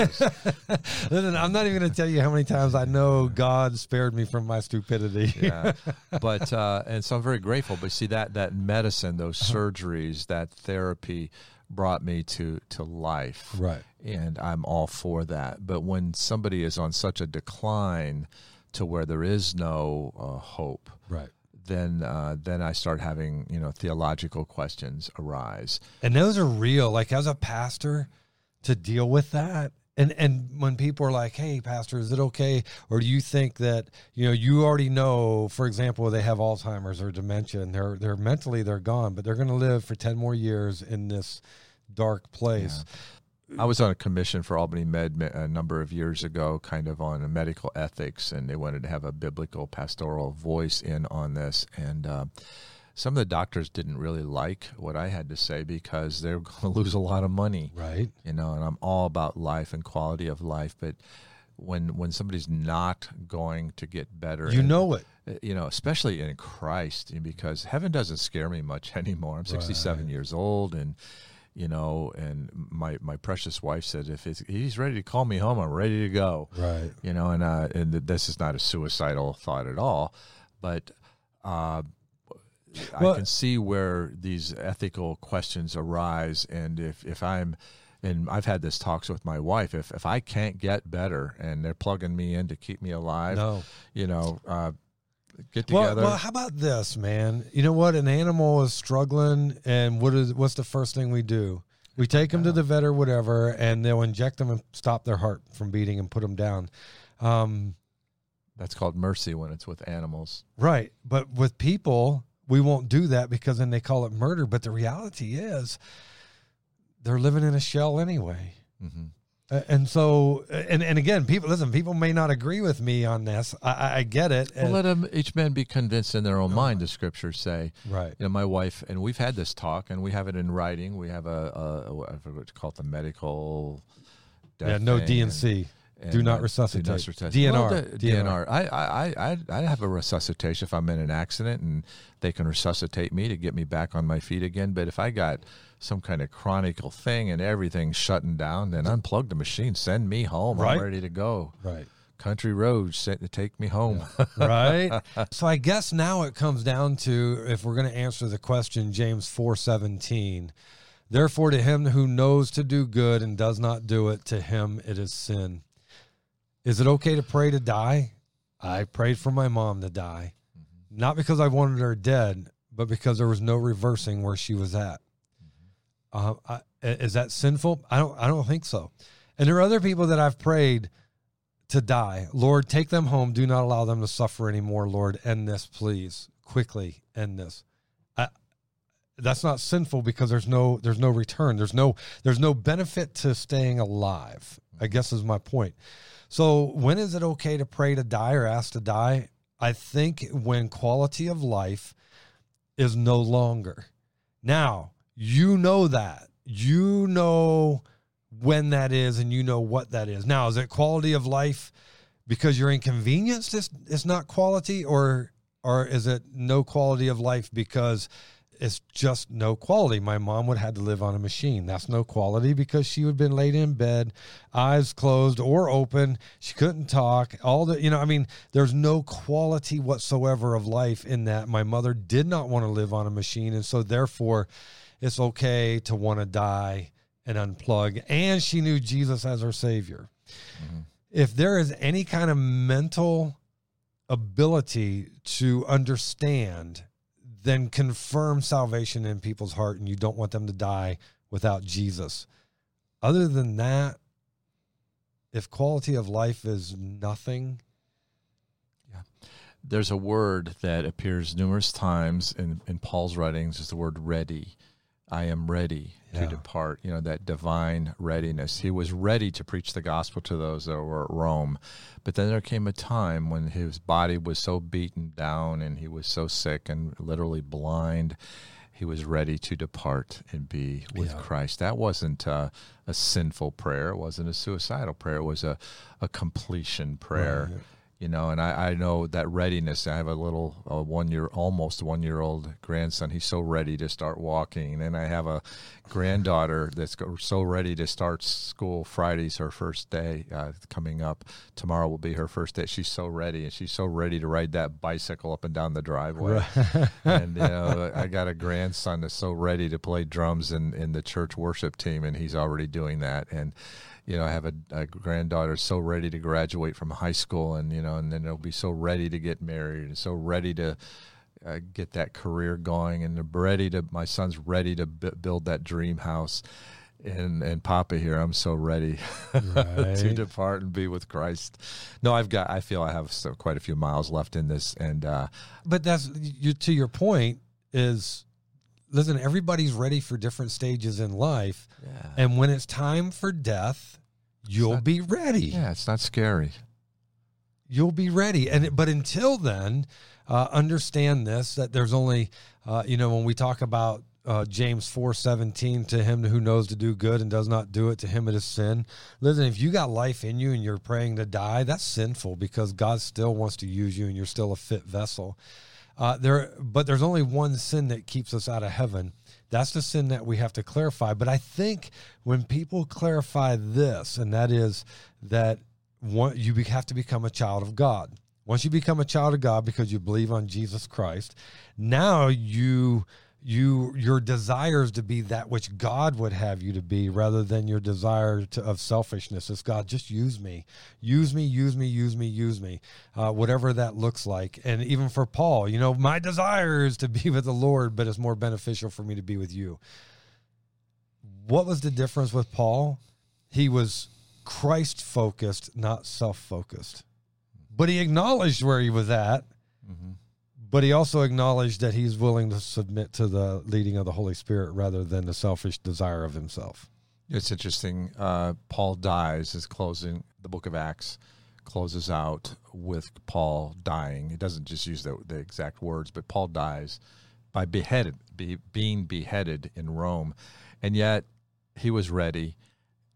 Listen, I'm not even going to tell you how many times I know God spared me from my stupidity. yeah, but uh, and so I'm very grateful. But see that that medicine, those uh-huh. surgeries, that therapy brought me to to life right and i'm all for that but when somebody is on such a decline to where there is no uh, hope, right? Then uh, then I start having you know theological questions arise, and those are real. Like as a pastor, to deal with that. And and when people are like, "Hey, pastor, is it okay?" or do you think that you know you already know, for example, they have Alzheimer's or dementia, and they're they're mentally they're gone, but they're going to live for ten more years in this dark place. Yeah. I was on a commission for Albany Med a number of years ago, kind of on medical ethics, and they wanted to have a biblical pastoral voice in on this. And uh, some of the doctors didn't really like what I had to say because they're going to lose a lot of money, right? You know, and I'm all about life and quality of life, but when when somebody's not going to get better, you and, know it. Uh, you know, especially in Christ, because heaven doesn't scare me much anymore. I'm 67 right. years old, and you know, and my my precious wife said, if he's ready to call me home, I'm ready to go. Right. You know, and uh, and this is not a suicidal thought at all, but uh, well, I can see where these ethical questions arise, and if if I'm and I've had this talks with my wife. If if I can't get better, and they're plugging me in to keep me alive, no. you know, uh, get together. Well, well, how about this, man? You know what? An animal is struggling, and what is what's the first thing we do? We take them to the vet or whatever, and they'll inject them and stop their heart from beating and put them down. Um, That's called mercy when it's with animals, right? But with people, we won't do that because then they call it murder. But the reality is, they're living in a shell anyway. Mm-hmm. And so, and and again, people listen. People may not agree with me on this. I, I get it. Well, let them each man be convinced in their own mind. The scriptures say, right? You know, my wife and we've had this talk, and we have it in writing. We have a, a, a I forget what to call it, the medical. yeah, no dnc and. And, Do not uh, resuscitate. Do not resuscitate. DNR. Well, the- DNR. DNR. I, I, I, I have a resuscitation if I'm in an accident and they can resuscitate me to get me back on my feet again. But if I got some kind of chronical thing and everything's shutting down, then unplug the machine, send me home. Right. I'm ready to go. Right. Country roads, set to take me home. right so i guess now it comes down to if we're going to answer the question james 4:17 therefore to him who knows to do good and does not do it to him it is sin is it okay to pray to die i prayed for my mom to die mm-hmm. not because i wanted her dead but because there was no reversing where she was at mm-hmm. uh, I, is that sinful i don't i don't think so and there are other people that i've prayed to die. Lord, take them home. Do not allow them to suffer anymore, Lord. End this, please. Quickly end this. I, that's not sinful because there's no there's no return. There's no there's no benefit to staying alive. I mm-hmm. guess is my point. So when is it okay to pray to die or ask to die? I think when quality of life is no longer. Now, you know that. You know when that is and you know what that is. Now, is it quality of life because you're inconvenienced it's, it's not quality or or is it no quality of life because it's just no quality. My mom would have had to live on a machine. That's no quality because she would have been laid in bed, eyes closed or open. She couldn't talk. All the, you know, I mean, there's no quality whatsoever of life in that. My mother did not want to live on a machine. And so, therefore, it's okay to want to die and unplug. And she knew Jesus as her Savior. Mm-hmm. If there is any kind of mental ability to understand, then confirm salvation in people's heart and you don't want them to die without Jesus. Other than that, if quality of life is nothing, yeah. There's a word that appears numerous times in, in Paul's writings is the word ready. I am ready Yeah. to depart. You know, that divine readiness. He was ready to preach the gospel to those that were at Rome. But then there came a time when his body was so beaten down and he was so sick and literally blind. He was ready to depart and be with Yeah. Christ. That wasn't uh, a sinful prayer. It wasn't a suicidal prayer. It was a, a completion prayer Right. You know and I, I know that readiness. I have a little a one year almost one year old grandson. He's so ready to start walking. And i have a granddaughter that's so ready to start school. Friday's her first day uh, coming up. Tomorrow will be her first day. She's so ready and she's so ready to ride that bicycle up and down the driveway. And you know i got a grandson that's so ready to play drums in, in the church worship team and he's already doing that. And you know, I have a, a granddaughter so ready to graduate from high school, and you know, and then they'll be so ready to get married, and so ready to uh, get that career going, and they're ready to. My son's ready to b- build that dream house, and and Papa here, I'm so ready to depart and be with Christ. No, I've got. I feel I have still quite a few miles left in this, and uh, but that's you to your point is listen everybody's ready for different stages in life yeah, and when it's time for death you'll not- be ready yeah, it's not scary. you'll be ready and it- but until then uh, understand this that there's only uh, you know when we talk about uh, James 4:17 to him who knows to do good and does not do it to him it is sin. Listen, if you got life in you and you're praying to die, that's sinful because God still wants to use you and you're still a fit vessel. Uh, there, but there's only one sin that keeps us out of heaven. That's the sin that we have to clarify. But I think when people clarify this, and that is that one, you have to become a child of God. Once you become a child of God because you believe on Jesus Christ, now you you your desires to be that which God would have you to be rather than your desire to, of selfishness. It's God, just use me, use me, use me, use me, use me, uh, whatever that looks like. And even for Paul, you know, my desire is to be with the Lord, but it's more beneficial for me to be with you. What was the difference with Paul? He was Christ focused, not self focused. But he acknowledged where he was at but he also acknowledged that he's willing to submit to the leading of the Holy Spirit rather than the selfish desire of himself. It's interesting. Uh, Paul dies is closing. The book of Acts closes out with Paul dying. It doesn't just use the, the exact words, but Paul dies by beheaded, be, being beheaded in Rome, and yet he was ready,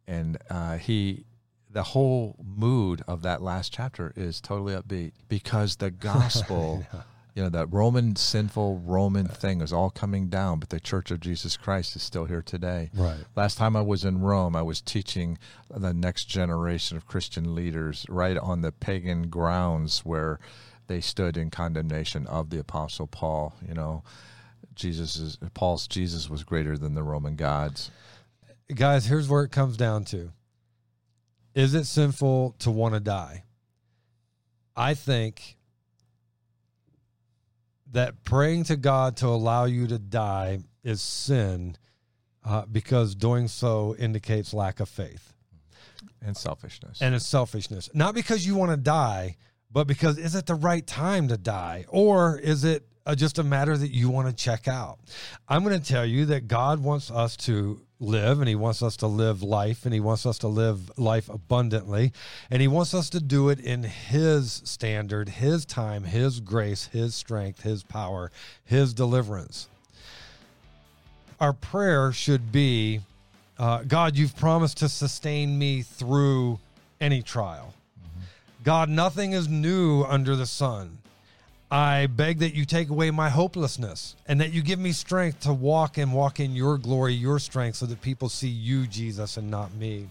and uh, he the whole mood of that last chapter is totally upbeat because the gospel yeah. You know that roman sinful roman thing is all coming down but the church of jesus christ is still here today. Right. Last time i was in rome i was teaching the next generation of christian leaders right on the pagan grounds where they stood in condemnation of the apostle paul you know. Jesus is paul's jesus was greater than the roman gods. Guys here's where it comes down to. Is it sinful to want to die? I think that praying to God to allow you to die is sin uh, because doing so indicates lack of faith and selfishness. And it's selfishness. Not because you want to die, but because is it the right time to die? Or is it uh, just a matter that you want to check out? I'm going to tell you that God wants us to live and he wants us to live life and he wants us to live life abundantly and he wants us to do it in his standard his time his grace his strength his power his deliverance. Our prayer should be uh, god you've promised to sustain me through any trial. Mm-hmm. god nothing is new under the sun I beg that you take away my hopelessness and that you give me strength to walk and walk in your glory, your strength, so that people see you, Jesus, and not me.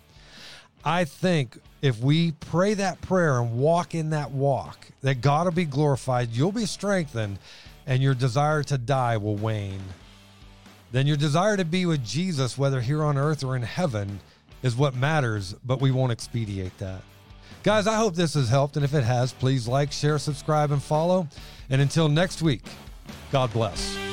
I think if we pray that prayer and walk in that walk, that God will be glorified, you'll be strengthened, and your desire to die will wane. Then your desire to be with Jesus, whether here on earth or in heaven, is what matters, but we won't expedite that. Guys, I hope this has helped. And if it has, please like, share, subscribe, and follow. And until next week, God bless.